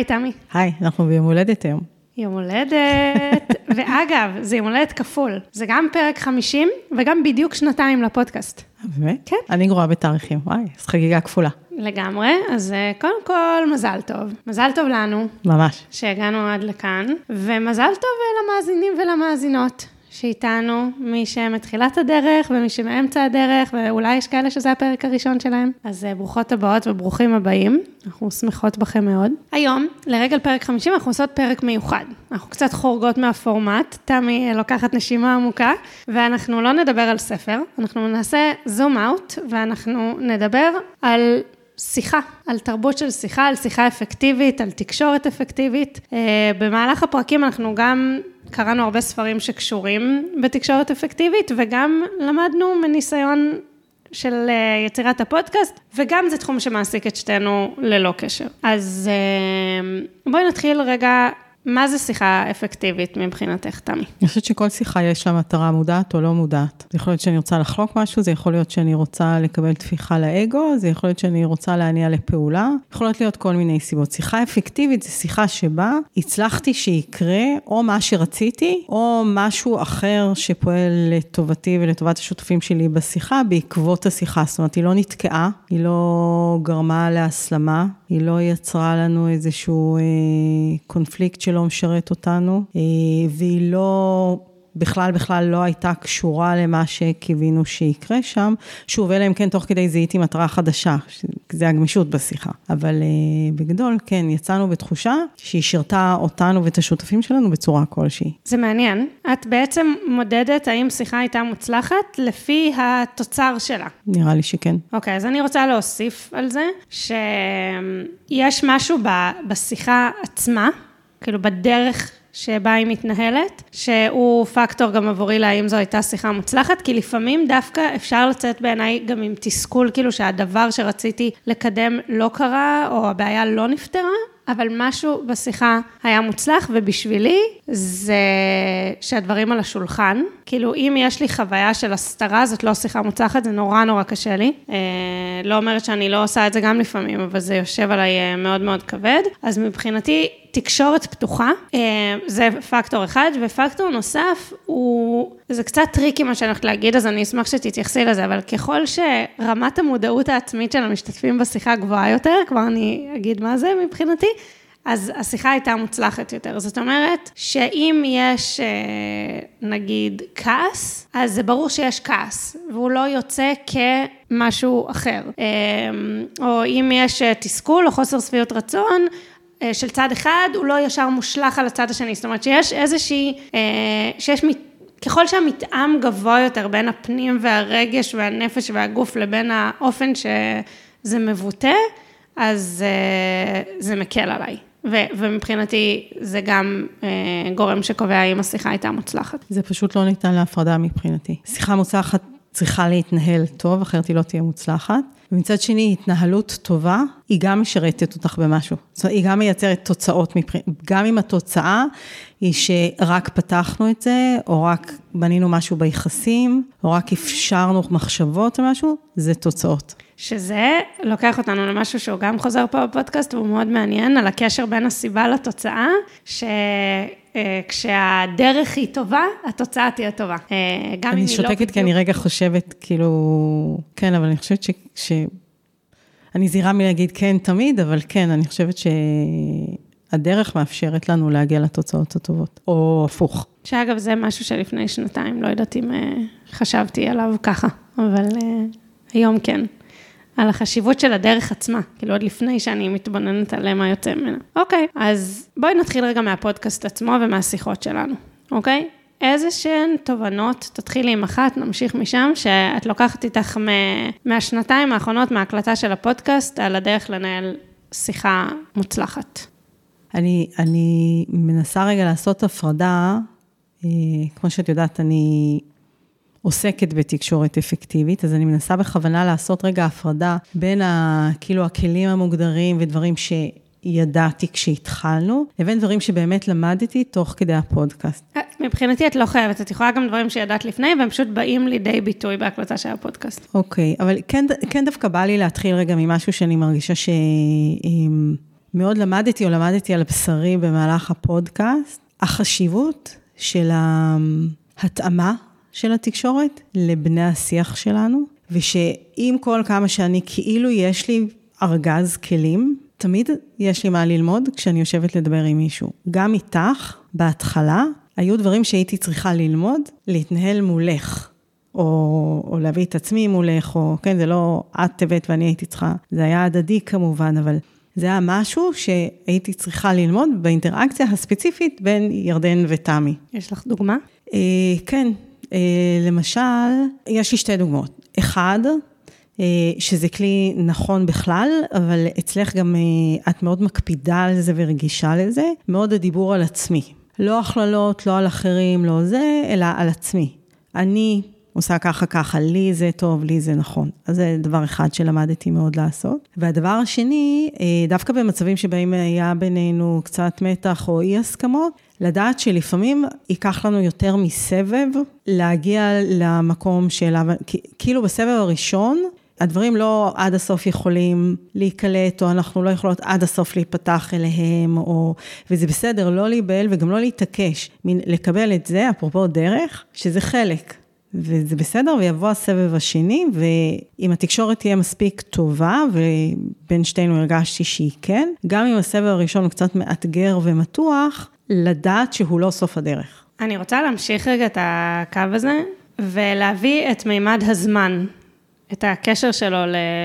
היי, תמי. היי, אנחנו ביום הולדת היום. יום הולדת, ואגב, זה יום הולדת כפול. זה גם פרק 50 וגם בדיוק שנתיים לפודקאסט. באמת? כן. אני גרועה בתאריכים, וואי, אז חגיגה כפולה. לגמרי, אז אה, קודם כל, מזל טוב. מזל טוב לנו, ממש. שהגענו עד לכאן, ומזל טוב אה, למאזינים ולמאזינות. שאיתנו, מי שמתחילת הדרך ומי שמאמצע הדרך, ואולי יש כאלה שזה הפרק הראשון שלהם. אז אה, ברוכות הבאות וברוכים הבאים, אנחנו שמחות בכם מאוד. היום, לרגל פרק 50, אנחנו עושות פרק מיוחד. אנחנו קצת חורגות מהפורמט, תמי אה, לוקחת נשימה עמוקה, ואנחנו לא נדבר על ספר, אנחנו נעשה זום אאוט, ואנחנו נדבר על שיחה, על תרבות של שיחה, על שיחה אפקטיבית, על תקשורת אפקטיבית. אה, במהלך הפרקים אנחנו גם קראנו הרבה ספרים שקשורים בתקשורת אפקטיבית, וגם למדנו מניסיון של אה, יצירת הפודקאסט, וגם זה תחום שמעסיק את שתינו ללא קשר. אז אה, בואי נתחיל רגע מה זה שיחה אפקטיבית מבחינתך, תמי? אני חושבת שכל שיחה יש לה מטרה מודעת או לא מודעת. זה יכול להיות שאני רוצה לחלוק משהו, זה יכול להיות שאני רוצה לקבל טפיחה לאגו, זה יכול להיות שאני רוצה להניע לפעולה, יכולות להיות כל מיני סיבות. שיחה אפקטיבית זה שיחה שבה הצלחתי שיקרה או מה שרציתי, או משהו אחר שפועל לטובתי ולטובת השותפים שלי בשיחה בעקבות השיחה. זאת אומרת, היא לא נתקעה, היא לא גרמה להסלמה, היא לא יצרה לנו איזשהו אה, קונפליקט שלא משרת אותנו, אה, והיא לא... בכלל בכלל לא הייתה קשורה למה שקיווינו שיקרה שם. שוב, אלא אם כן תוך כדי זיהיתי מטרה חדשה, זה הגמישות בשיחה. אבל uh, בגדול, כן, יצאנו בתחושה שהיא שירתה אותנו ואת השותפים שלנו בצורה כלשהי. זה מעניין. את בעצם מודדת האם שיחה הייתה מוצלחת לפי התוצר שלה. נראה לי שכן. אוקיי, okay, אז אני רוצה להוסיף על זה, שיש משהו בשיחה עצמה, כאילו בדרך שבה היא מתנהלת, שהוא פקטור גם עבורי להאם זו הייתה שיחה מוצלחת, כי לפעמים דווקא אפשר לצאת בעיניי גם עם תסכול, כאילו שהדבר שרציתי לקדם לא קרה, או הבעיה לא נפתרה, אבל משהו בשיחה היה מוצלח, ובשבילי זה שהדברים על השולחן. כאילו, אם יש לי חוויה של הסתרה, זאת לא שיחה מוצלחת, זה נורא נורא קשה לי. אה, לא אומרת שאני לא עושה את זה גם לפעמים, אבל זה יושב עליי אה, מאוד מאוד כבד. אז מבחינתי, תקשורת פתוחה, אה, זה פקטור אחד, ופקטור נוסף הוא, זה קצת טריקי מה שאני הולכת להגיד, אז אני אשמח שתתייחסי לזה, אבל ככל שרמת המודעות העצמית של המשתתפים בשיחה גבוהה יותר, כבר אני אגיד מה זה מבחינתי, אז השיחה הייתה מוצלחת יותר. זאת אומרת, שאם יש, אה, נגיד, כעס, אז זה ברור שיש כעס, והוא לא יוצא כמשהו אחר. אה, או אם יש תסכול או חוסר שביעות רצון, של צד אחד, הוא לא ישר מושלך על הצד השני. זאת אומרת שיש איזושהי, שיש, ככל שהמתאם גבוה יותר בין הפנים והרגש והנפש והגוף לבין האופן שזה מבוטא, אז זה מקל עליי. ו- ומבחינתי זה גם אה, גורם שקובע האם השיחה הייתה מוצלחת. זה פשוט לא ניתן להפרדה מבחינתי. שיחה מוצלחת צריכה להתנהל טוב, אחרת היא לא תהיה מוצלחת. ומצד שני, התנהלות טובה, היא גם משרתת אותך במשהו. זאת אומרת, היא גם מייצרת תוצאות, גם אם התוצאה היא שרק פתחנו את זה, או רק בנינו משהו ביחסים, או רק אפשרנו מחשבות או משהו, זה תוצאות. שזה לוקח אותנו למשהו שהוא גם חוזר פה בפודקאסט, והוא מאוד מעניין, על הקשר בין הסיבה לתוצאה, שכשהדרך היא טובה, התוצאה תהיה טובה. אה, גם אם היא לא... אני שותקת כי אני רגע חושבת, כאילו, כן, אבל אני חושבת ש... ש... אני זהירה מלהגיד כן תמיד, אבל כן, אני חושבת שהדרך מאפשרת לנו להגיע לתוצאות הטובות, או הפוך. שאגב, זה משהו שלפני שנתיים, לא יודעת אם אה, חשבתי עליו ככה, אבל אה, היום כן. על החשיבות של הדרך עצמה, כאילו עוד לפני שאני מתבוננת על מה יוצא ממנה. אוקיי, אז בואי נתחיל רגע מהפודקאסט עצמו ומהשיחות שלנו, אוקיי? איזה שהן תובנות, תתחילי עם אחת, נמשיך משם, שאת לוקחת איתך מהשנתיים האחרונות מההקלטה של הפודקאסט, על הדרך לנהל שיחה מוצלחת. אני, אני מנסה רגע לעשות הפרדה, אה, כמו שאת יודעת, אני עוסקת בתקשורת אפקטיבית, אז אני מנסה בכוונה לעשות רגע הפרדה בין ה, כאילו הכלים המוגדרים ודברים שידעתי כשהתחלנו, לבין דברים שבאמת למדתי תוך כדי הפודקאסט. אה, מבחינתי את לא חייבת, את יכולה גם דברים שידעת לפני, והם פשוט באים לידי ביטוי בהקלטה של הפודקאסט. אוקיי, אבל כן, כן דווקא בא לי להתחיל רגע ממשהו שאני מרגישה ש... מאוד למדתי או למדתי על בשרי במהלך הפודקאסט, החשיבות של ההתאמה של התקשורת לבני השיח שלנו, ושעם כל כמה שאני כאילו יש לי ארגז כלים, תמיד יש לי מה ללמוד כשאני יושבת לדבר עם מישהו. גם איתך, בהתחלה, היו דברים שהייתי צריכה ללמוד, להתנהל מולך. או, או להביא את עצמי מולך, או כן, זה לא את הבאת ואני הייתי צריכה, זה היה הדדי כמובן, אבל זה היה משהו שהייתי צריכה ללמוד באינטראקציה הספציפית בין ירדן ותמי. יש לך דוגמה? אה, כן, למשל, יש לי שתי דוגמאות. אחד, אה, שזה כלי נכון בכלל, אבל אצלך גם אה, את מאוד מקפידה על זה ורגישה לזה, מאוד הדיבור על עצמי. לא הכללות, לא על אחרים, לא זה, אלא על עצמי. אני עושה ככה ככה, לי זה טוב, לי זה נכון. אז זה דבר אחד שלמדתי מאוד לעשות. והדבר השני, אה, דווקא במצבים שבהם היה בינינו קצת מתח או אי הסכמות, לדעת שלפעמים ייקח לנו יותר מסבב להגיע למקום שאליו, כאילו בסבב הראשון, הדברים לא עד הסוף יכולים להיקלט, או אנחנו לא יכולות עד הסוף להיפתח אליהם, או... וזה בסדר לא להיבהל וגם לא להתעקש. לקבל את זה, אפרופו דרך, שזה חלק. וזה בסדר, ויבוא הסבב השני, ואם התקשורת תהיה מספיק טובה, ובין שתינו הרגשתי שהיא כן, גם אם הסבב הראשון הוא קצת מאתגר ומתוח, לדעת שהוא לא סוף הדרך. אני רוצה להמשיך רגע את הקו הזה, ולהביא את מימד הזמן, את הקשר שלו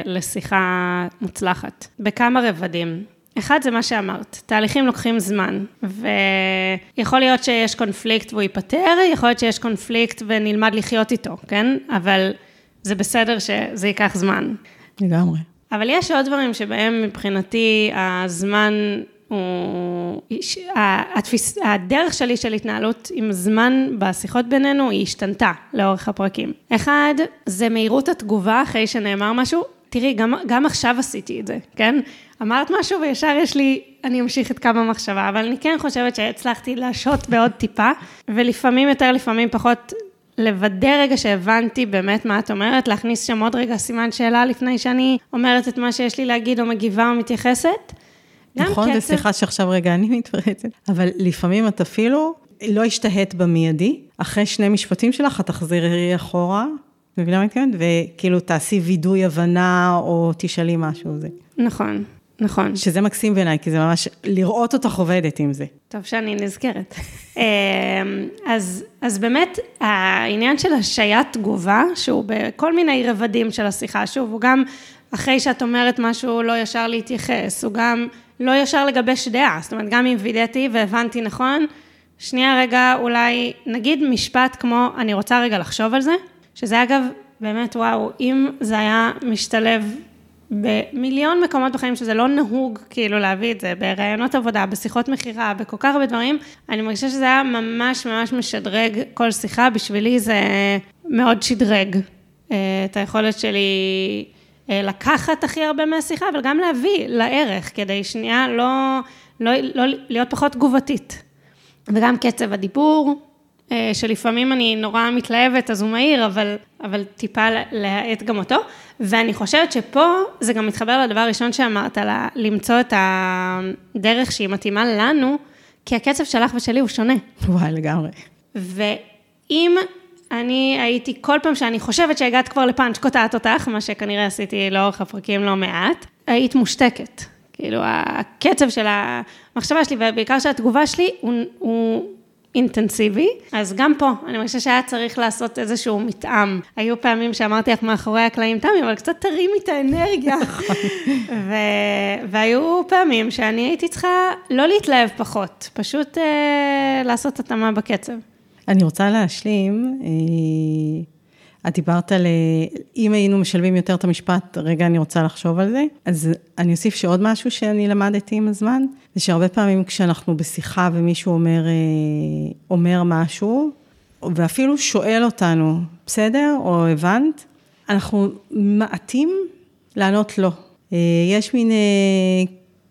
לשיחה מוצלחת, בכמה רבדים. אחד זה מה שאמרת, תהליכים לוקחים זמן, ויכול להיות שיש קונפליקט והוא ייפתר, יכול להיות שיש קונפליקט ונלמד לחיות איתו, כן? אבל זה בסדר שזה ייקח זמן. לגמרי. אבל יש עוד דברים שבהם מבחינתי הזמן הוא... התפיס... הדרך שלי של התנהלות עם זמן בשיחות בינינו היא השתנתה לאורך הפרקים. אחד, זה מהירות התגובה אחרי שנאמר משהו. תראי, גם, גם עכשיו עשיתי את זה, כן? אמרת משהו וישר יש לי, אני אמשיך את קו המחשבה, אבל אני כן חושבת שהצלחתי להשעות בעוד טיפה, ולפעמים יותר, לפעמים פחות, לוודא רגע שהבנתי באמת מה את אומרת, להכניס שם עוד רגע סימן שאלה לפני שאני אומרת את מה שיש לי להגיד או מגיבה או מתייחסת. נכון, קצב... וסליחה שעכשיו רגע אני מתפרצת, אבל לפעמים את אפילו לא השתהית במיידי, אחרי שני משפטים שלך את תחזרי אחורה, מבינה מה אני מתכוונת? וכאילו תעשי וידוי הבנה או תשאלי משהו. זה. נכון. נכון. שזה מקסים בעיניי, כי זה ממש, לראות אותך עובדת עם זה. טוב שאני נזכרת. אמ, אז, אז באמת, העניין של השעיית תגובה, שהוא בכל מיני רבדים של השיחה, שוב, הוא גם אחרי שאת אומרת משהו, לא ישר להתייחס, הוא גם לא ישר לגבש דעה, זאת אומרת, גם אם וידאתי והבנתי נכון, שנייה רגע, אולי נגיד משפט כמו, אני רוצה רגע לחשוב על זה, שזה אגב, באמת, וואו, אם זה היה משתלב במיליון מקומות בחיים שזה לא נהוג כאילו להביא את זה, בראיונות עבודה, בשיחות מכירה, בכל כך הרבה דברים, אני מרגישה שזה היה ממש ממש משדרג כל שיחה, בשבילי זה מאוד שדרג אה, את היכולת שלי אה, לקחת הכי הרבה מהשיחה, אבל גם להביא לערך, כדי שנייה לא, לא, לא להיות פחות תגובתית. וגם קצב הדיבור, שלפעמים אני נורא מתלהבת, אז הוא מהיר, אבל, אבל טיפה להאט גם אותו. ואני חושבת שפה זה גם מתחבר לדבר הראשון שאמרת, על למצוא את הדרך שהיא מתאימה לנו, כי הקצב שלך ושלי הוא שונה. וואי, לגמרי. ואם אני הייתי, כל פעם שאני חושבת שהגעת כבר לפאנץ' קוטעת אותך, מה שכנראה עשיתי לאורך הפרקים לא מעט, היית מושתקת. כאילו, הקצב של המחשבה שלי, ובעיקר של התגובה שלי, הוא, הוא אינטנסיבי, אז גם פה, אני חושבת שהיה צריך לעשות איזשהו מתאם. היו פעמים שאמרתי לך מאחורי הקלעים, תמי, אבל קצת תרימי את האנרגיה. נכון. ו- והיו פעמים שאני הייתי צריכה לא להתלהב פחות, פשוט אה, לעשות התאמה בקצב. אני רוצה להשלים. אה... את דיברת על, אה, אם היינו משלבים יותר את המשפט, רגע, אני רוצה לחשוב על זה. אז אני אוסיף שעוד משהו שאני למדתי עם הזמן, זה שהרבה פעמים כשאנחנו בשיחה ומישהו אומר, אה, אומר משהו, ואפילו שואל אותנו, בסדר, או הבנת, אנחנו מעטים לענות לא. אה, יש מין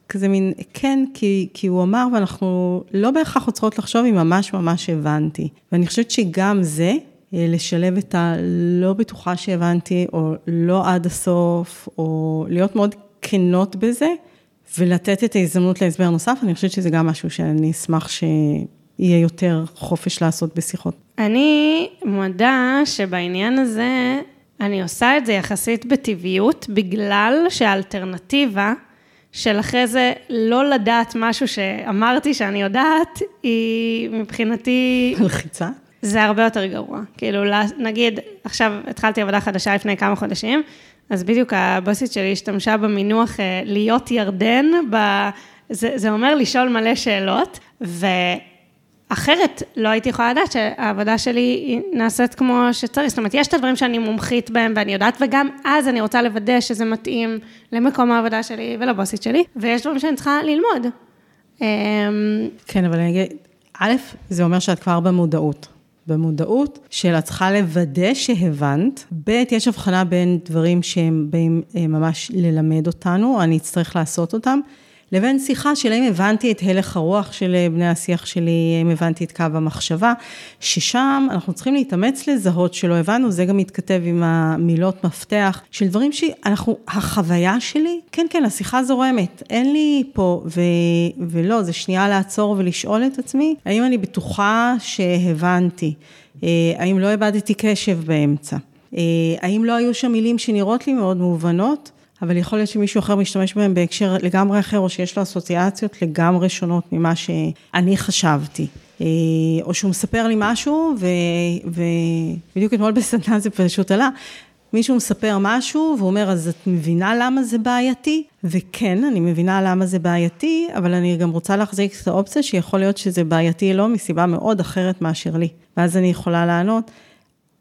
כזה מין, כן, כי, כי הוא אמר, ואנחנו לא בהכרח עוצרות לחשוב אם ממש ממש הבנתי. ואני חושבת שגם זה, לשלב את הלא בטוחה שהבנתי, או לא עד הסוף, או להיות מאוד כנות בזה, ולתת את ההזדמנות להסבר נוסף, אני חושבת שזה גם משהו שאני אשמח שיהיה יותר חופש לעשות בשיחות. אני מודה שבעניין הזה, אני עושה את זה יחסית בטבעיות, בגלל שהאלטרנטיבה של אחרי זה לא לדעת משהו שאמרתי שאני יודעת, היא מבחינתי... מלחיצה? זה הרבה יותר גרוע. כאילו, נגיד, עכשיו התחלתי עבודה חדשה לפני כמה חודשים, אז בדיוק הבוסית שלי השתמשה במינוח אה, להיות ירדן, ב... זה, זה אומר לשאול מלא שאלות, ואחרת לא הייתי יכולה לדעת שהעבודה שלי נעשית כמו שצריך. זאת אומרת, יש את הדברים שאני מומחית בהם ואני יודעת, וגם אז אני רוצה לוודא שזה מתאים למקום העבודה שלי ולבוסית שלי, ויש דברים שאני צריכה ללמוד. אמ, כן, אבל אני אגיד, א', זה אומר שאת כבר במודעות. במודעות את צריכה לוודא שהבנת. ב', יש הבחנה בין דברים שהם באים אה, ממש ללמד אותנו, אני אצטרך לעשות אותם, לבין שיחה של האם הבנתי את הלך הרוח של אה, בני השיח שלי, האם הבנתי את קו המחשבה, ששם אנחנו צריכים להתאמץ לזהות שלא הבנו, זה גם מתכתב עם המילות מפתח של דברים שאנחנו, החוויה שלי, כן, כן, השיחה זורמת, אין לי פה, ו, ולא, זה שנייה לעצור ולשאול את עצמי, האם אני בטוחה שהבנתי, אה, האם לא איבדתי קשב באמצע. אה, האם לא היו שם מילים שנראות לי מאוד מובנות, אבל יכול להיות שמישהו אחר משתמש בהם בהקשר לגמרי אחר, או שיש לו אסוציאציות לגמרי שונות ממה שאני חשבתי. אה, או שהוא מספר לי משהו, ובדיוק אתמול בסדנה זה פשוט עלה, מישהו מספר משהו והוא אומר, אז את מבינה למה זה בעייתי? וכן, אני מבינה למה זה בעייתי, אבל אני גם רוצה להחזיק את האופציה שיכול להיות שזה בעייתי לא מסיבה מאוד אחרת מאשר לי. ואז אני יכולה לענות,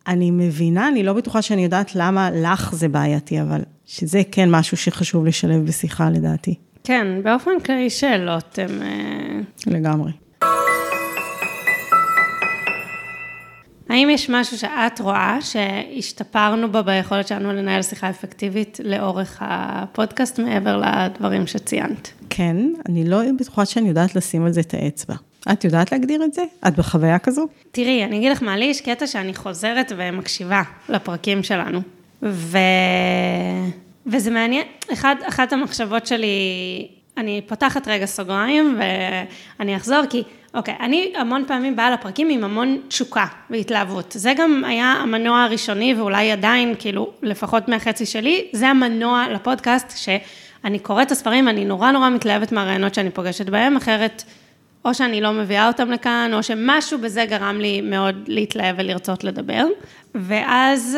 אני מבינה, אני לא בטוחה שאני יודעת למה לך זה בעייתי, אבל שזה כן משהו שחשוב לשלב בשיחה לדעתי. כן, באופן כללי שאלות הן... אה, לגמרי. האם יש משהו שאת רואה שהשתפרנו בו ביכולת שלנו לנהל שיחה אפקטיבית לאורך הפודקאסט, מעבר לדברים שציינת? כן, אני לא בטוחה שאני יודעת לשים על זה את האצבע. את יודעת להגדיר את זה? את בחוויה כזו? תראי, אני אגיד לך מה, לי יש קטע שאני חוזרת ומקשיבה לפרקים שלנו. ו... וזה מעניין, אחד, אחת המחשבות שלי, אני פותחת רגע סוגריים ואני אחזור, כי אוקיי, אני המון פעמים באה לפרקים עם המון תשוקה והתלהבות. זה גם היה המנוע הראשוני, ואולי עדיין, כאילו, לפחות מהחצי שלי, זה המנוע לפודקאסט, שאני קוראת את הספרים, אני נורא נורא מתלהבת מהרעיונות שאני פוגשת בהם, אחרת... או שאני לא מביאה אותם לכאן, או שמשהו בזה גרם לי מאוד להתלהב ולרצות לדבר. ואז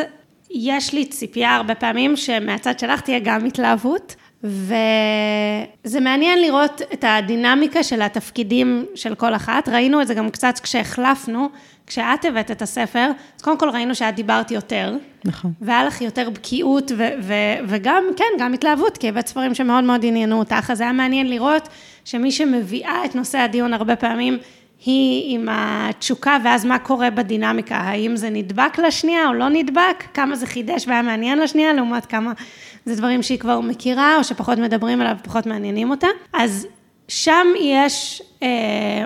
יש לי ציפייה הרבה פעמים שמהצד שלך תהיה גם התלהבות, וזה מעניין לראות את הדינמיקה של התפקידים של כל אחת. ראינו את זה גם קצת כשהחלפנו, כשאת הבאת את הספר, אז קודם כל ראינו שאת דיברת יותר. נכון. והיה לך יותר בקיאות, ו- ו- וגם, כן, גם התלהבות, כי הבאת ספרים שמאוד מאוד עניינו אותך, אז היה מעניין לראות שמי שמביאה את נושא הדיון הרבה פעמים, היא עם התשוקה, ואז מה קורה בדינמיקה, האם זה נדבק לשנייה או לא נדבק, כמה זה חידש והיה מעניין לשנייה, לעומת כמה זה דברים שהיא כבר מכירה, או שפחות מדברים עליו, פחות מעניינים אותה. אז שם יש, אה,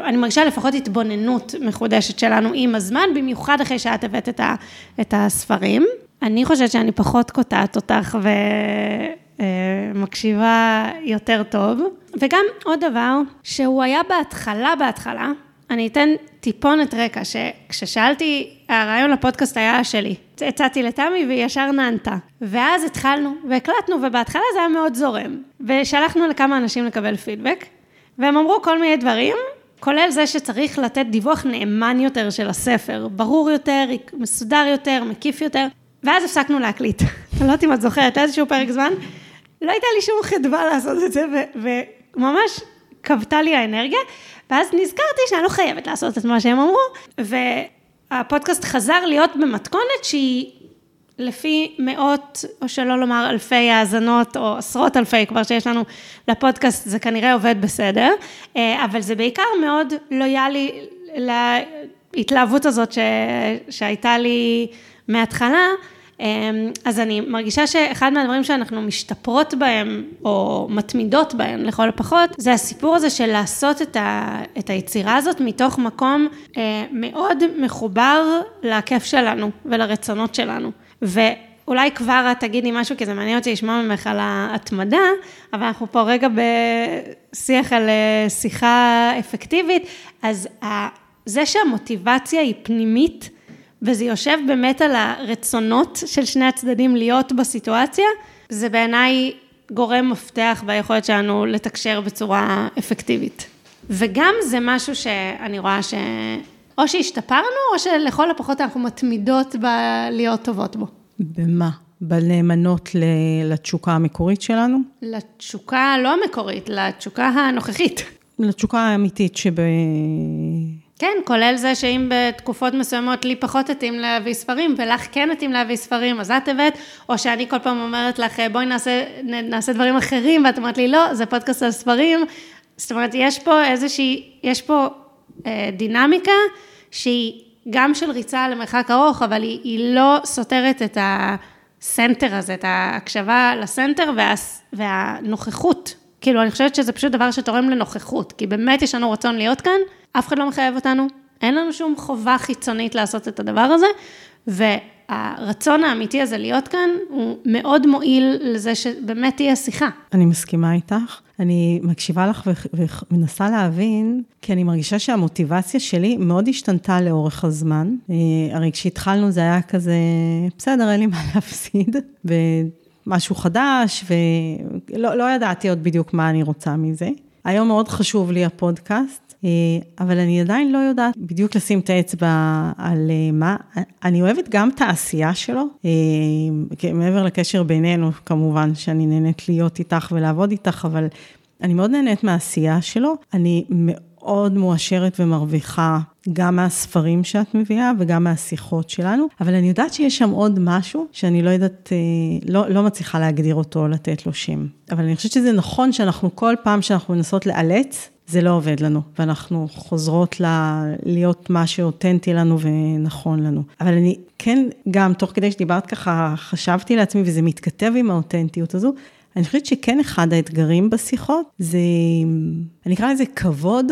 אני מרגישה לפחות התבוננות מחודשת שלנו עם הזמן, במיוחד אחרי שאת הבאת את, ה, את הספרים. אני חושבת שאני פחות קוטעת אותך ומקשיבה אה, יותר טוב. וגם עוד דבר, שהוא היה בהתחלה, בהתחלה, אני אתן טיפונת רקע, שכששאלתי, הרעיון לפודקאסט היה שלי. הצעתי לתמי והיא ישר נענתה. ואז התחלנו והקלטנו, ובהתחלה זה היה מאוד זורם. ושלחנו לכמה אנשים לקבל פידבק, והם אמרו כל מיני דברים, כולל זה שצריך לתת דיווח נאמן יותר של הספר, ברור יותר, מסודר יותר, מקיף יותר, ואז הפסקנו להקליט. אני לא יודעת אם את זוכרת, איזשהו פרק זמן, לא הייתה לי שום חדווה לעשות את זה, וממש כבתה לי האנרגיה, ואז נזכרתי שאני לא חייבת לעשות את מה שהם אמרו, והפודקאסט חזר להיות במתכונת שהיא לפי מאות, או שלא לומר אלפי האזנות, או עשרות אלפי כבר שיש לנו לפודקאסט, זה כנראה עובד בסדר, אה, אבל זה בעיקר מאוד לויאלי להתלהבות הזאת ש... שהייתה לי מההתחלה. אמ, אז אני מרגישה שאחד מהדברים שאנחנו משתפרות בהם, או מתמידות בהם לכל הפחות, זה הסיפור הזה של לעשות את, ה, את היצירה הזאת מתוך מקום אה, מאוד מחובר לכיף שלנו ולרצונות שלנו. ו... אולי כבר את תגידי משהו, כי זה מעניין אותי לשמוע ממך על ההתמדה, אבל אנחנו פה רגע בשיח על אה, שיחה אפקטיבית, אז זה שהמוטיבציה היא פנימית, וזה יושב באמת על הרצונות של שני הצדדים להיות בסיטואציה, זה בעיניי גורם מפתח ביכולת שלנו לתקשר בצורה אפקטיבית. וגם זה משהו שאני רואה ש... או שהשתפרנו, או שלכל הפחות אנחנו מתמידות בלהיות טובות בו. במה? בנאמנות לתשוקה המקורית שלנו? לתשוקה לא המקורית, לתשוקה הנוכחית. לתשוקה האמיתית שב... כן, כולל זה שאם בתקופות מסוימות לי פחות התאים להביא ספרים, ולך כן התאים להביא ספרים, אז את הבאת, או שאני כל פעם אומרת לך, בואי נעשה, נעשה דברים אחרים, ואת אומרת לי, לא, זה פודקאסט על ספרים. זאת אומרת, יש פה איזושהי, יש פה אה, דינמיקה שהיא גם של ריצה למרחק ארוך, אבל היא, היא לא סותרת את הסנטר הזה, את ההקשבה לסנטר וה, והנוכחות. כאילו, אני חושבת שזה פשוט דבר שתורם לנוכחות, כי באמת יש לנו רצון להיות כאן, אף אחד לא מחייב אותנו, אין לנו שום חובה חיצונית לעשות את הדבר הזה, והרצון האמיתי הזה להיות כאן, הוא מאוד מועיל לזה שבאמת תהיה שיחה. אני מסכימה איתך. אני מקשיבה לך ומנסה להבין, כי אני מרגישה שהמוטיבציה שלי מאוד השתנתה לאורך הזמן. אה, הרי כשהתחלנו זה היה כזה, בסדר, אין לי מה להפסיד, ומשהו חדש, ולא לא ידעתי עוד בדיוק מה אני רוצה מזה. היום מאוד חשוב לי הפודקאסט, אה, אבל אני עדיין לא יודעת בדיוק לשים את האצבע על אה, מה. אני אוהבת גם את העשייה שלו, אה, מעבר לקשר בינינו, כמובן, שאני נהנית להיות איתך ולעבוד איתך, אבל אני מאוד נהנית מהעשייה שלו. אני מאוד מואשרת ומרוויחה גם מהספרים שאת מביאה וגם מהשיחות שלנו, אבל אני יודעת שיש שם עוד משהו שאני לא יודעת, לא, לא מצליחה להגדיר אותו, לתת לו שם. אבל אני חושבת שזה נכון שאנחנו כל פעם שאנחנו מנסות לאלץ, זה לא עובד לנו, ואנחנו חוזרות ל... להיות מה שאותנטי לנו ונכון לנו. אבל אני כן, גם תוך כדי שדיברת ככה, חשבתי לעצמי, וזה מתכתב עם האותנטיות הזו, אני חושבת שכן אחד האתגרים בשיחות, זה, אני אקרא לזה כבוד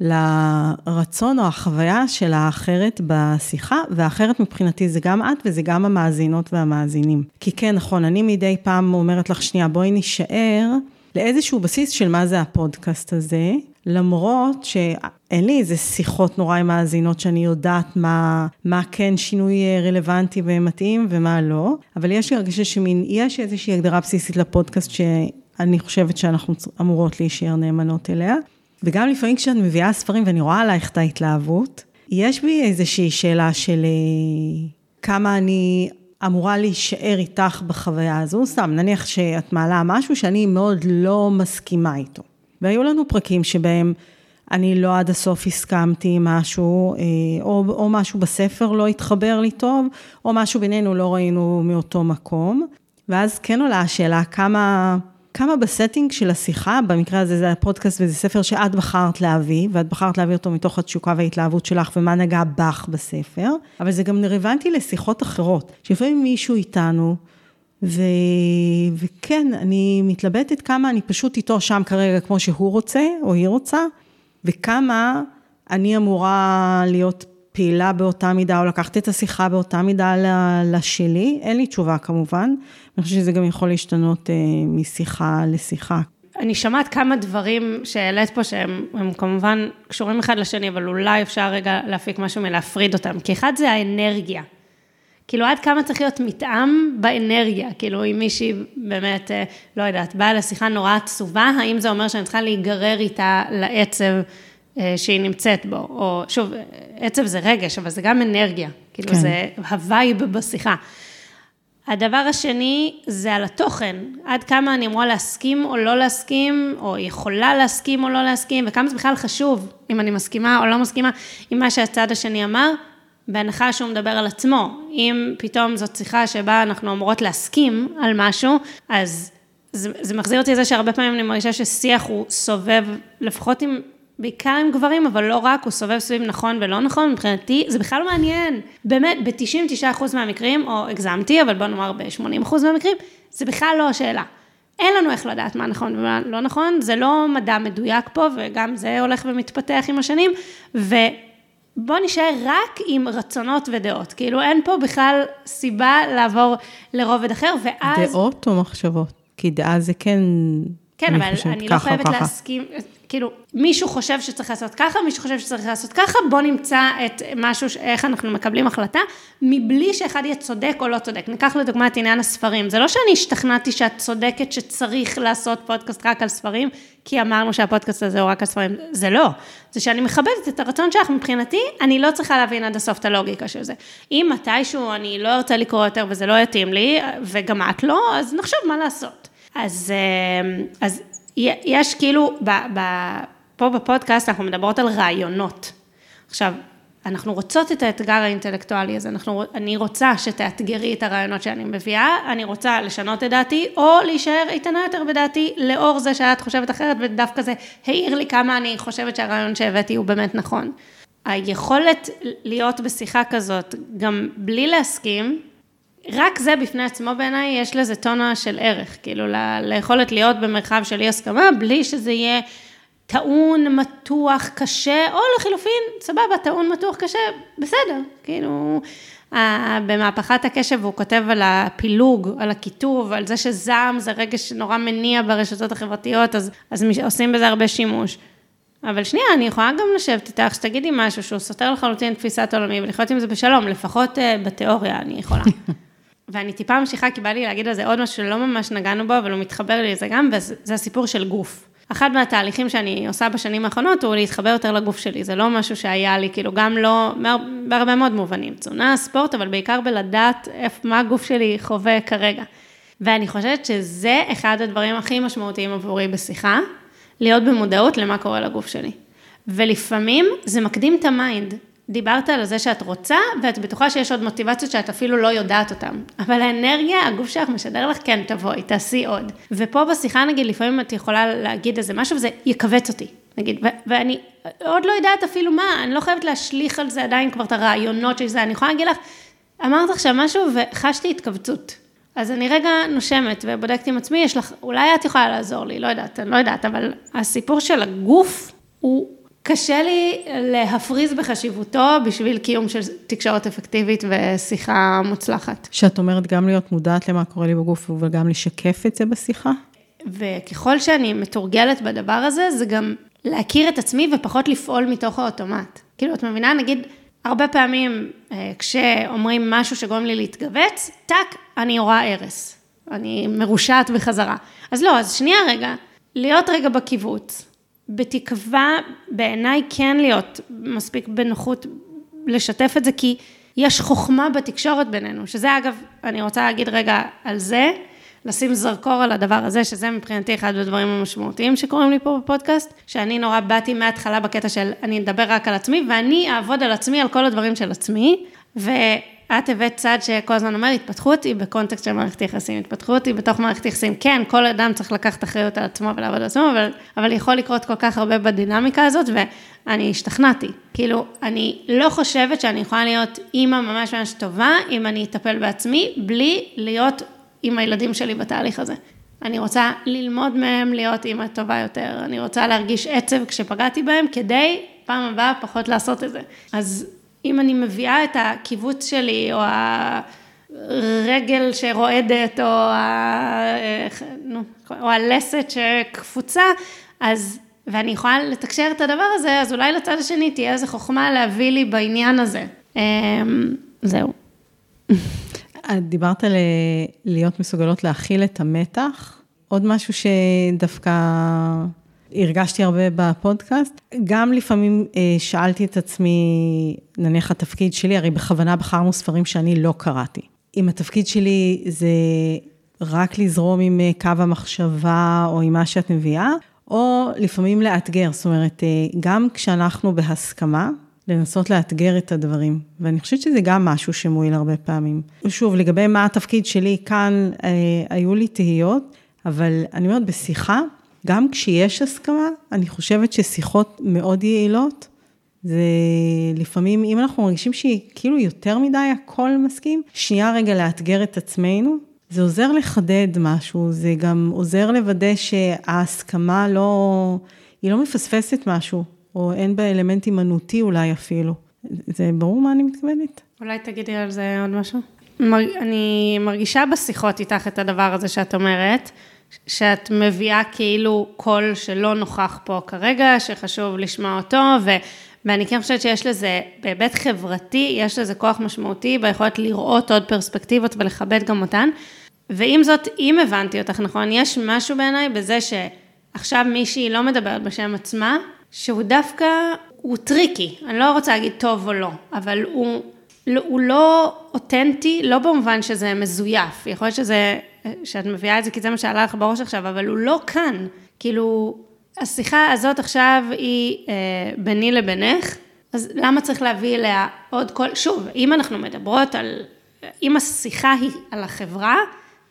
לרצון או החוויה של האחרת בשיחה, והאחרת מבחינתי זה גם את וזה גם המאזינות והמאזינים. כי כן, נכון, אני מדי פעם אומרת לך, שנייה, בואי נישאר לאיזשהו בסיס של מה זה הפודקאסט הזה, למרות שאין לי איזה שיחות נורא עם מאזינות שאני יודעת מה, מה כן שינוי רלוונטי ומתאים ומה לא, אבל יש לי הרגשה שמין, יש איזושהי הגדרה בסיסית לפודקאסט שאני חושבת שאנחנו אמורות להישאר נאמנות אליה. וגם לפעמים כשאת מביאה ספרים ואני רואה עלייך את ההתלהבות, יש בי איזושהי שאלה של אה, כמה אני אמורה להישאר איתך בחוויה הזו, סתם, נניח שאת מעלה משהו שאני מאוד לא מסכימה איתו. והיו לנו פרקים שבהם אני לא עד הסוף הסכמתי עם משהו, אה, או, או משהו בספר לא התחבר לי טוב, או משהו בינינו לא ראינו מאותו מקום. ואז כן עולה השאלה כמה, כמה ב setting של השיחה, במקרה הזה זה הפודקאסט וזה ספר שאת בחרת להביא, ואת בחרת להביא אותו מתוך התשוקה וההתלהבות שלך ומה נגע בך בספר, אבל זה גם רלוונטי לשיחות אחרות, שלפעמים מישהו איתנו, ו... וכן, אני מתלבטת כמה אני פשוט איתו שם כרגע כמו שהוא רוצה, או היא רוצה, וכמה אני אמורה להיות פעילה באותה מידה, או לקחת את השיחה באותה מידה לשלי. אין לי תשובה כמובן, אני חושבת שזה גם יכול להשתנות אה, משיחה לשיחה. אני שומעת כמה דברים שהעלית פה שהם כמובן קשורים אחד לשני, אבל אולי אפשר רגע להפיק משהו מלהפריד אותם. כי אחד זה האנרגיה. כאילו עד כמה צריך להיות מתאם באנרגיה, כאילו אם מישהי באמת, אה, לא יודעת, באה לשיחה נורא עצובה, האם זה אומר שאני צריכה להיגרר איתה לעצב אה, שהיא נמצאת בו, או שוב, עצב זה רגש, אבל זה גם אנרגיה, כאילו כן. זה ה vibe בשיחה. הדבר השני זה על התוכן, עד כמה אני אמורה להסכים או לא להסכים, או יכולה להסכים או לא להסכים, וכמה זה בכלל חשוב, אם אני מסכימה או לא מסכימה עם מה שהצד השני אמר, בהנחה שהוא מדבר על עצמו. אם פתאום זאת שיחה שבה אנחנו אמורות להסכים על משהו, אז זה, זה מחזיר אותי לזה שהרבה פעמים אני מרגישה ששיח הוא סובב, לפחות עם, בעיקר עם גברים, אבל לא רק, הוא סובב סביב נכון ולא נכון, מבחינתי זה בכלל לא מעניין. באמת, ב-99% מהמקרים, או הגזמתי, אבל בוא נאמר ב-80% מהמקרים, זה בכלל לא השאלה. אין לנו איך לדעת מה נכון ומה לא נכון, זה לא מדע מדויק פה, וגם זה הולך ומתפתח עם השנים, ו... בוא נשאר רק עם רצונות ודעות. כאילו, אין פה בכלל סיבה לעבור לרובד אחר, ואז... דעות או מחשבות? כי דעה זה כן... כן, אבל אני לא חייבת להסכים, כאילו, מישהו חושב שצריך לעשות ככה, מישהו חושב שצריך לעשות ככה, בוא נמצא את משהו, איך אנחנו מקבלים החלטה, מבלי שאחד יהיה צודק או לא צודק. ניקח לדוגמה את עניין הספרים. זה לא שאני השתכנעתי שאת צודקת שצריך לעשות פודקאסט רק על ספרים, כי אמרנו שהפודקאסט הזה הוא רק על ספרים. זה לא. זה שאני מכבדת את הרצון שלך, מבחינתי, אני לא צריכה להבין עד הסוף את הלוגיקה של זה. אם מתישהו אני לא ארצה לקרוא יותר וזה לא יתאים לי, וגם את לא, אז נחשוב מה לעשות. אז, אה, אז יש כאילו, ב, ב, פה בפודקאסט אנחנו מדברות על רעיונות. עכשיו, אנחנו רוצות את האתגר האינטלקטואלי הזה, אנחנו, אני רוצה שתאתגרי את הרעיונות שאני מביאה, אני רוצה לשנות את דעתי, או להישאר איתנה יותר בדעתי, לאור זה שאת חושבת אחרת, ודווקא זה העיר לי כמה אני חושבת שהרעיון שהבאתי הוא באמת נכון. היכולת להיות בשיחה כזאת, גם בלי להסכים, רק זה בפני עצמו בעיניי, יש לזה טונה של ערך, כאילו ליכולת להיות במרחב של אי הסכמה, בלי שזה יהיה טעון, מתוח, קשה, או לחילופין, סבבה, טעון, מתוח, קשה, בסדר, כאילו, במהפכת הקשב הוא כותב על הפילוג, על הקיטוב, על זה שזעם זה רגש נורא מניע ברשתות החברתיות, אז, אז עושים בזה הרבה שימוש. אבל שנייה, אני יכולה גם לשבת איתך, שתגידי משהו שהוא סותר לחלוטין תפיסת עולמי, ולחיות עם זה בשלום, לפחות אה, בתיאוריה אני יכולה. ואני טיפה ממשיכה, כי בא לי להגיד על זה עוד משהו שלא ממש נגענו בו, אבל הוא מתחבר לי לזה גם, וזה הסיפור של גוף. אחד מהתהליכים שאני עושה בשנים האחרונות הוא להתחבר יותר לגוף שלי, זה לא משהו שהיה לי, כאילו גם לא, בהרבה מאוד מובנים, תזונה, ספורט, אבל בעיקר בלדעת איפה, מה הגוף שלי חווה כרגע. ואני חושבת שזה אחד הדברים הכי משמעותיים עבורי בשיחה, להיות במודעות למה קורה לגוף שלי. ולפעמים זה מקדים את ה mind. דיברת על זה שאת רוצה, ואת בטוחה שיש עוד מוטיבציות שאת אפילו לא יודעת אותן. אבל האנרגיה, הגוף שלך משדר לך, כן, תבואי, תעשי עוד. ופה בשיחה, נגיד, לפעמים את יכולה להגיד איזה משהו, וזה יכווץ אותי, נגיד. ו- ואני עוד לא יודעת אפילו מה, אני לא חייבת להשליך על זה עדיין כבר את הרעיונות של זה. אני יכולה להגיד לך, אמרת עכשיו משהו וחשתי התכווצות. אז אני רגע נושמת ובודקת עם עצמי, יש לך, אולי את יכולה לעזור לי, לא יודעת, אני לא יודעת, אבל הסיפור של הגוף הוא קשה לי להפריז בחשיבותו בשביל קיום של תקשורת אפקטיבית ושיחה מוצלחת. שאת אומרת גם להיות מודעת למה קורה לי בגוף וגם לשקף את זה בשיחה? וככל שאני מתורגלת בדבר הזה, זה גם להכיר את עצמי ופחות לפעול מתוך האוטומט. כאילו, את מבינה, נגיד, הרבה פעמים אה, כשאומרים משהו שגורם לי להתכווץ, טאק, אני רואה הרס. אני מרושעת בחזרה. אז לא, אז שנייה רגע, להיות רגע בקיבוץ. בתקווה, בעיניי כן להיות מספיק בנוחות לשתף את זה, כי יש חוכמה בתקשורת בינינו, שזה אגב, אני רוצה להגיד רגע על זה, לשים זרקור על הדבר הזה, שזה מבחינתי אחד הדברים המשמעותיים שקורים לי פה בפודקאסט, שאני נורא באתי מההתחלה בקטע של אני אדבר רק על עצמי, ואני אעבוד על עצמי, על כל הדברים של עצמי, ו... את הבאת צד שכל הזמן אומר, התפתחות היא בקונטקסט של מערכת יחסים, התפתחות היא בתוך מערכת יחסים. כן, כל אדם צריך לקחת אחריות על עצמו ולעבוד על עצמו, אבל, אבל יכול לקרות כל כך הרבה בדינמיקה הזאת, ואני השתכנעתי. כאילו, אני לא חושבת שאני יכולה להיות אימא ממש ממש טובה, אם אני אטפל בעצמי, בלי להיות עם הילדים שלי בתהליך הזה. אני רוצה ללמוד מהם להיות אימא טובה יותר, אני רוצה להרגיש עצב כשפגעתי בהם, כדי פעם הבאה פחות לעשות את זה. אז אם אני מביאה את הקיבוץ שלי, או הרגל שרועדת, או, ה... או הלסת שקפוצה, אז, ואני יכולה לתקשר את הדבר הזה, אז אולי לצד השני תהיה איזו חוכמה להביא לי בעניין הזה. אמ, זהו. את דיברת על להיות מסוגלות להכיל את המתח. עוד משהו שדווקא הרגשתי הרבה בפודקאסט. גם לפעמים אה, שאלתי את עצמי, נניח התפקיד שלי, הרי בכוונה בחרנו ספרים שאני לא קראתי. אם התפקיד שלי זה רק לזרום עם אה, קו המחשבה או עם מה שאת מביאה, או לפעמים לאתגר, זאת אומרת, אה, גם כשאנחנו בהסכמה, לנסות לאתגר את הדברים. ואני חושבת שזה גם משהו שמועיל הרבה פעמים. שוב, לגבי מה התפקיד שלי, כאן אה, היו לי תהיות, אבל אני אומרת, בשיחה, גם כשיש הסכמה, אני חושבת ששיחות מאוד יעילות, זה לפעמים, אם אנחנו מרגישים שהיא כאילו יותר מדי הכל מסכים, שנייה רגע לאתגר את עצמנו, זה עוזר לחדד משהו, זה גם עוזר לוודא שההסכמה לא, היא לא מפספסת משהו, או אין בה אלמנט הימנותי אולי אפילו. זה ברור מה אני מתכוונת? אולי תגידי על זה עוד משהו? מר... אני מרגישה בשיחות איתך את הדבר הזה שאת אומרת, שאת מביאה כאילו קול שלא נוכח פה כרגע, שחשוב לשמוע אותו, ו... ואני כן חושבת שיש לזה, בהיבט חברתי, יש לזה כוח משמעותי ביכולת לראות עוד פרספקטיבות ולכבד גם אותן. ועם זאת, אם הבנתי אותך נכון, יש משהו בעיניי בזה שעכשיו מישהי לא מדברת בשם עצמה, שהוא דווקא, הוא טריקי, אני לא רוצה להגיד טוב או לא, אבל הוא, הוא לא אותנטי, לא במובן שזה מזויף, יכול להיות שזה, שאת מביאה את זה כי זה מה שעלה לך בראש עכשיו, אבל הוא לא כאן, כאילו, השיחה הזאת עכשיו היא אה, ביני לבינך, אז למה צריך להביא אליה עוד כל, שוב, אם אנחנו מדברות על, אם השיחה היא על החברה,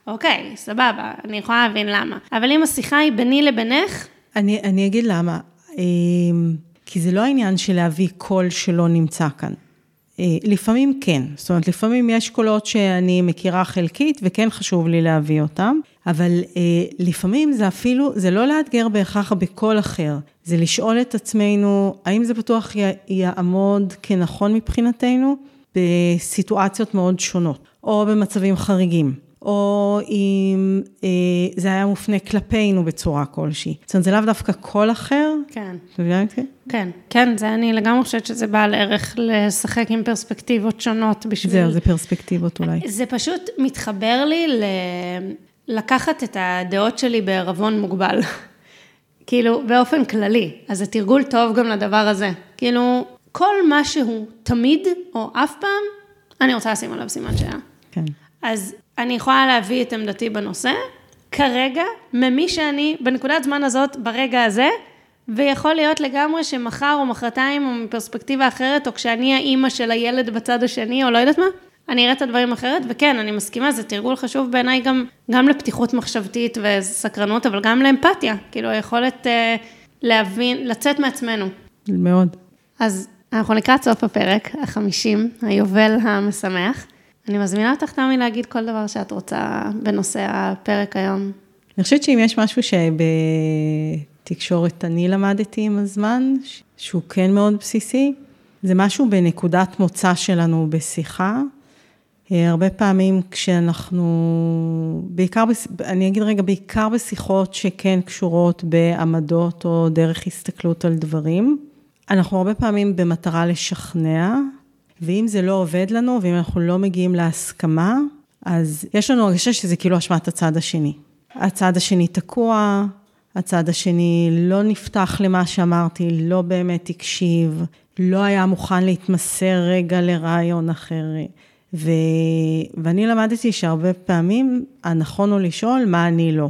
אוקיי, סבבה, אני יכולה להבין למה. אבל אם השיחה היא ביני לבינך... אני, אני אגיד למה. אמ, כי זה לא העניין של להביא קול שלא נמצא כאן. אה, לפעמים כן, זאת אומרת, לפעמים יש קולות שאני מכירה חלקית וכן חשוב לי להביא אותם, אבל אה, לפעמים זה אפילו, זה לא לאתגר בהכרח בקול אחר, זה לשאול את עצמנו, האם זה בטוח יעמוד כנכון מבחינתנו בסיטואציות מאוד שונות, או במצבים חריגים. או אם אה, זה היה מופנה כלפינו בצורה כלשהי. זאת אומרת, זה לאו דווקא קול אחר. כן. אתה מבינה אותי? כן, כן, זה אני לגמרי חושבת שזה בעל ערך לשחק עם פרספקטיבות שונות בשביל... זהו, זה פרספקטיבות אולי. זה פשוט מתחבר לי ל... לקחת את הדעות שלי בערבון מוגבל. כאילו, באופן כללי. אז זה תרגול טוב גם לדבר הזה. כאילו, כל מה שהוא תמיד, או אף פעם, אני רוצה לשים עליו סימן שאלה. כן. אז אני יכולה להביא את עמדתי בנושא, כרגע, ממי שאני, בנקודת זמן הזאת, ברגע הזה, ויכול להיות לגמרי שמחר או מחרתיים, או מפרספקטיבה אחרת, או כשאני האימא של הילד בצד השני, או לא יודעת מה, אני אראה את הדברים אחרת, וכן, אני מסכימה, זה תרגול חשוב בעיניי גם, גם לפתיחות מחשבתית וסקרנות, אבל גם לאמפתיה, כאילו היכולת אה, להבין, לצאת מעצמנו. מאוד. אז אנחנו לקראת סוף הפרק, החמישים, היובל המשמח. אני מזמינה אותך, תמי, להגיד כל דבר שאת רוצה בנושא הפרק היום. אני חושבת שאם יש משהו שבתקשורת אני למדתי עם הזמן, שהוא כן מאוד בסיסי, זה משהו בנקודת מוצא שלנו בשיחה. אה, הרבה פעמים כשאנחנו, בעיקר, אני אגיד רגע, בעיקר בשיחות שכן קשורות בעמדות או דרך הסתכלות על דברים, אנחנו הרבה פעמים במטרה לשכנע, ואם זה לא עובד לנו, ואם אנחנו לא מגיעים להסכמה, אז יש לנו הרגשה שזה כאילו אשמת הצד השני. הצד השני תקוע, הצד השני לא נפתח למה שאמרתי, לא באמת הקשיב, לא היה מוכן להתמסר רגע לרעיון אחר. ו... ואני למדתי שהרבה פעמים הנכון הוא לשאול מה אני לא.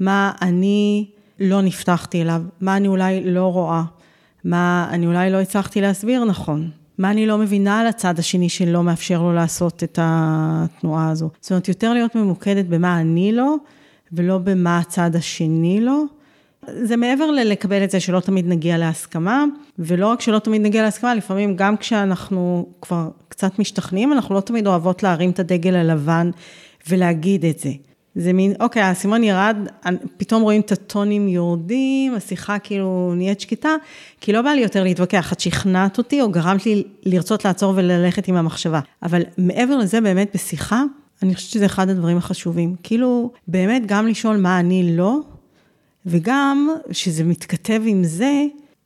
מה אני לא נפתחתי אליו, מה אני אולי לא רואה, מה אני אולי לא הצלחתי להסביר נכון. מה אני לא מבינה על הצד השני שלא מאפשר לו לעשות את התנועה הזו. זאת אומרת, יותר להיות ממוקדת במה אני לא, ולא במה הצד השני לא. זה מעבר ללקבל את זה שלא תמיד נגיע להסכמה, ולא רק שלא תמיד נגיע להסכמה, לפעמים גם כשאנחנו כבר קצת משתכנעים, אנחנו לא תמיד אוהבות להרים את הדגל הלבן ולהגיד את זה. זה מין, אוקיי, האסימון ירד, פתאום רואים את הטונים יורדים, השיחה כאילו נהיית שקטה, כי לא בא לי יותר להתווכח, את שכנעת אותי או גרמת לי לרצות לעצור וללכת עם המחשבה. אבל מעבר לזה, באמת בשיחה, אני חושבת שזה אחד הדברים החשובים. כאילו, באמת גם לשאול מה אני לא, וגם, שזה מתכתב עם זה,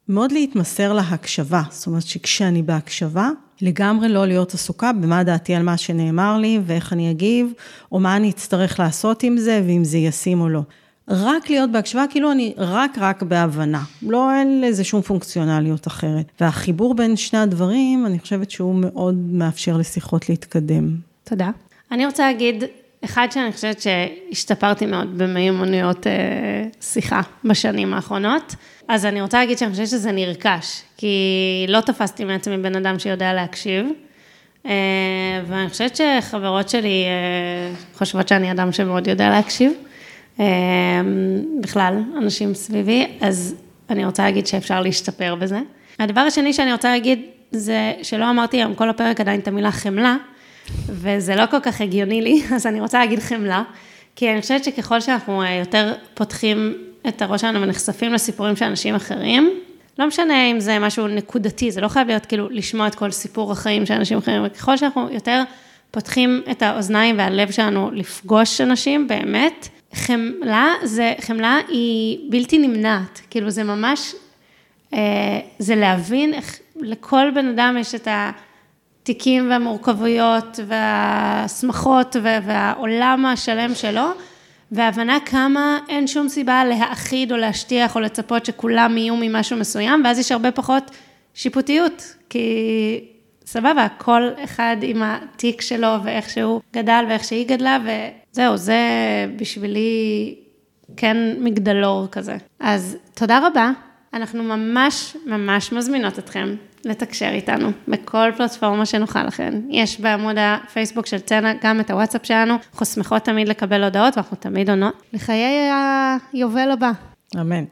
מאוד להתמסר להקשבה. זאת אומרת שכשאני בהקשבה, לגמרי לא להיות עסוקה במה דעתי על מה שנאמר לי ואיך אני אגיב, או מה אני אצטרך לעשות עם זה, ואם זה ישים או לא. רק להיות בהקשבה, כאילו אני רק רק בהבנה. לא, אין לזה שום פונקציונליות אחרת. והחיבור בין שני הדברים, אני חושבת שהוא מאוד מאפשר לשיחות להתקדם. תודה. אני רוצה להגיד, אחד שאני חושבת שהשתפרתי מאוד במיומנויות אה, שיחה בשנים האחרונות. אז אני רוצה להגיד שאני חושבת שזה נרכש, כי לא תפסתי מעצמי בן אדם שיודע להקשיב, אה, ואני חושבת שחברות שלי אה, חושבות שאני אדם שמאוד יודע להקשיב, בכלל, אנשים סביבי, אז אני רוצה להגיד שאפשר להשתפר בזה. הדבר השני שאני רוצה להגיד, זה שלא אמרתי היום כל הפרק עדיין את המילה חמלה, וזה לא כל כך הגיוני לי, אז אני רוצה להגיד חמלה, כי אני חושבת שככל שאנחנו יותר פותחים את הראש שלנו ונחשפים לסיפורים של אנשים אחרים, לא משנה אם זה משהו נקודתי, זה לא חייב להיות כאילו לשמוע את כל סיפור החיים של אנשים אחרים, וככל שאנחנו יותר פותחים את האוזניים והלב שלנו לפגוש אנשים, באמת, חמלה, זה, חמלה היא בלתי נמנעת, כאילו זה ממש, אה, זה להבין איך לכל בן אדם יש את התיקים והמורכבויות והשמחות והעולם השלם שלו. והבנה כמה אין שום סיבה להאחיד או להשטיח או לצפות שכולם יהיו ממשהו מסוים, ואז יש הרבה פחות שיפוטיות, כי סבבה, כל אחד עם התיק שלו ואיך שהוא גדל ואיך שהיא גדלה, וזהו, זה בשבילי כן מגדלור כזה. אז תודה רבה, אנחנו ממש ממש מזמינות אתכם לתקשר איתנו בכל פלטפורמה שנוכל לכן. יש בעמוד הפייסבוק של צנע גם את הוואטסאפ שלנו, אנחנו שמחות תמיד לקבל הודעות ואנחנו תמיד עונות לחיי היובל הבא. אמן.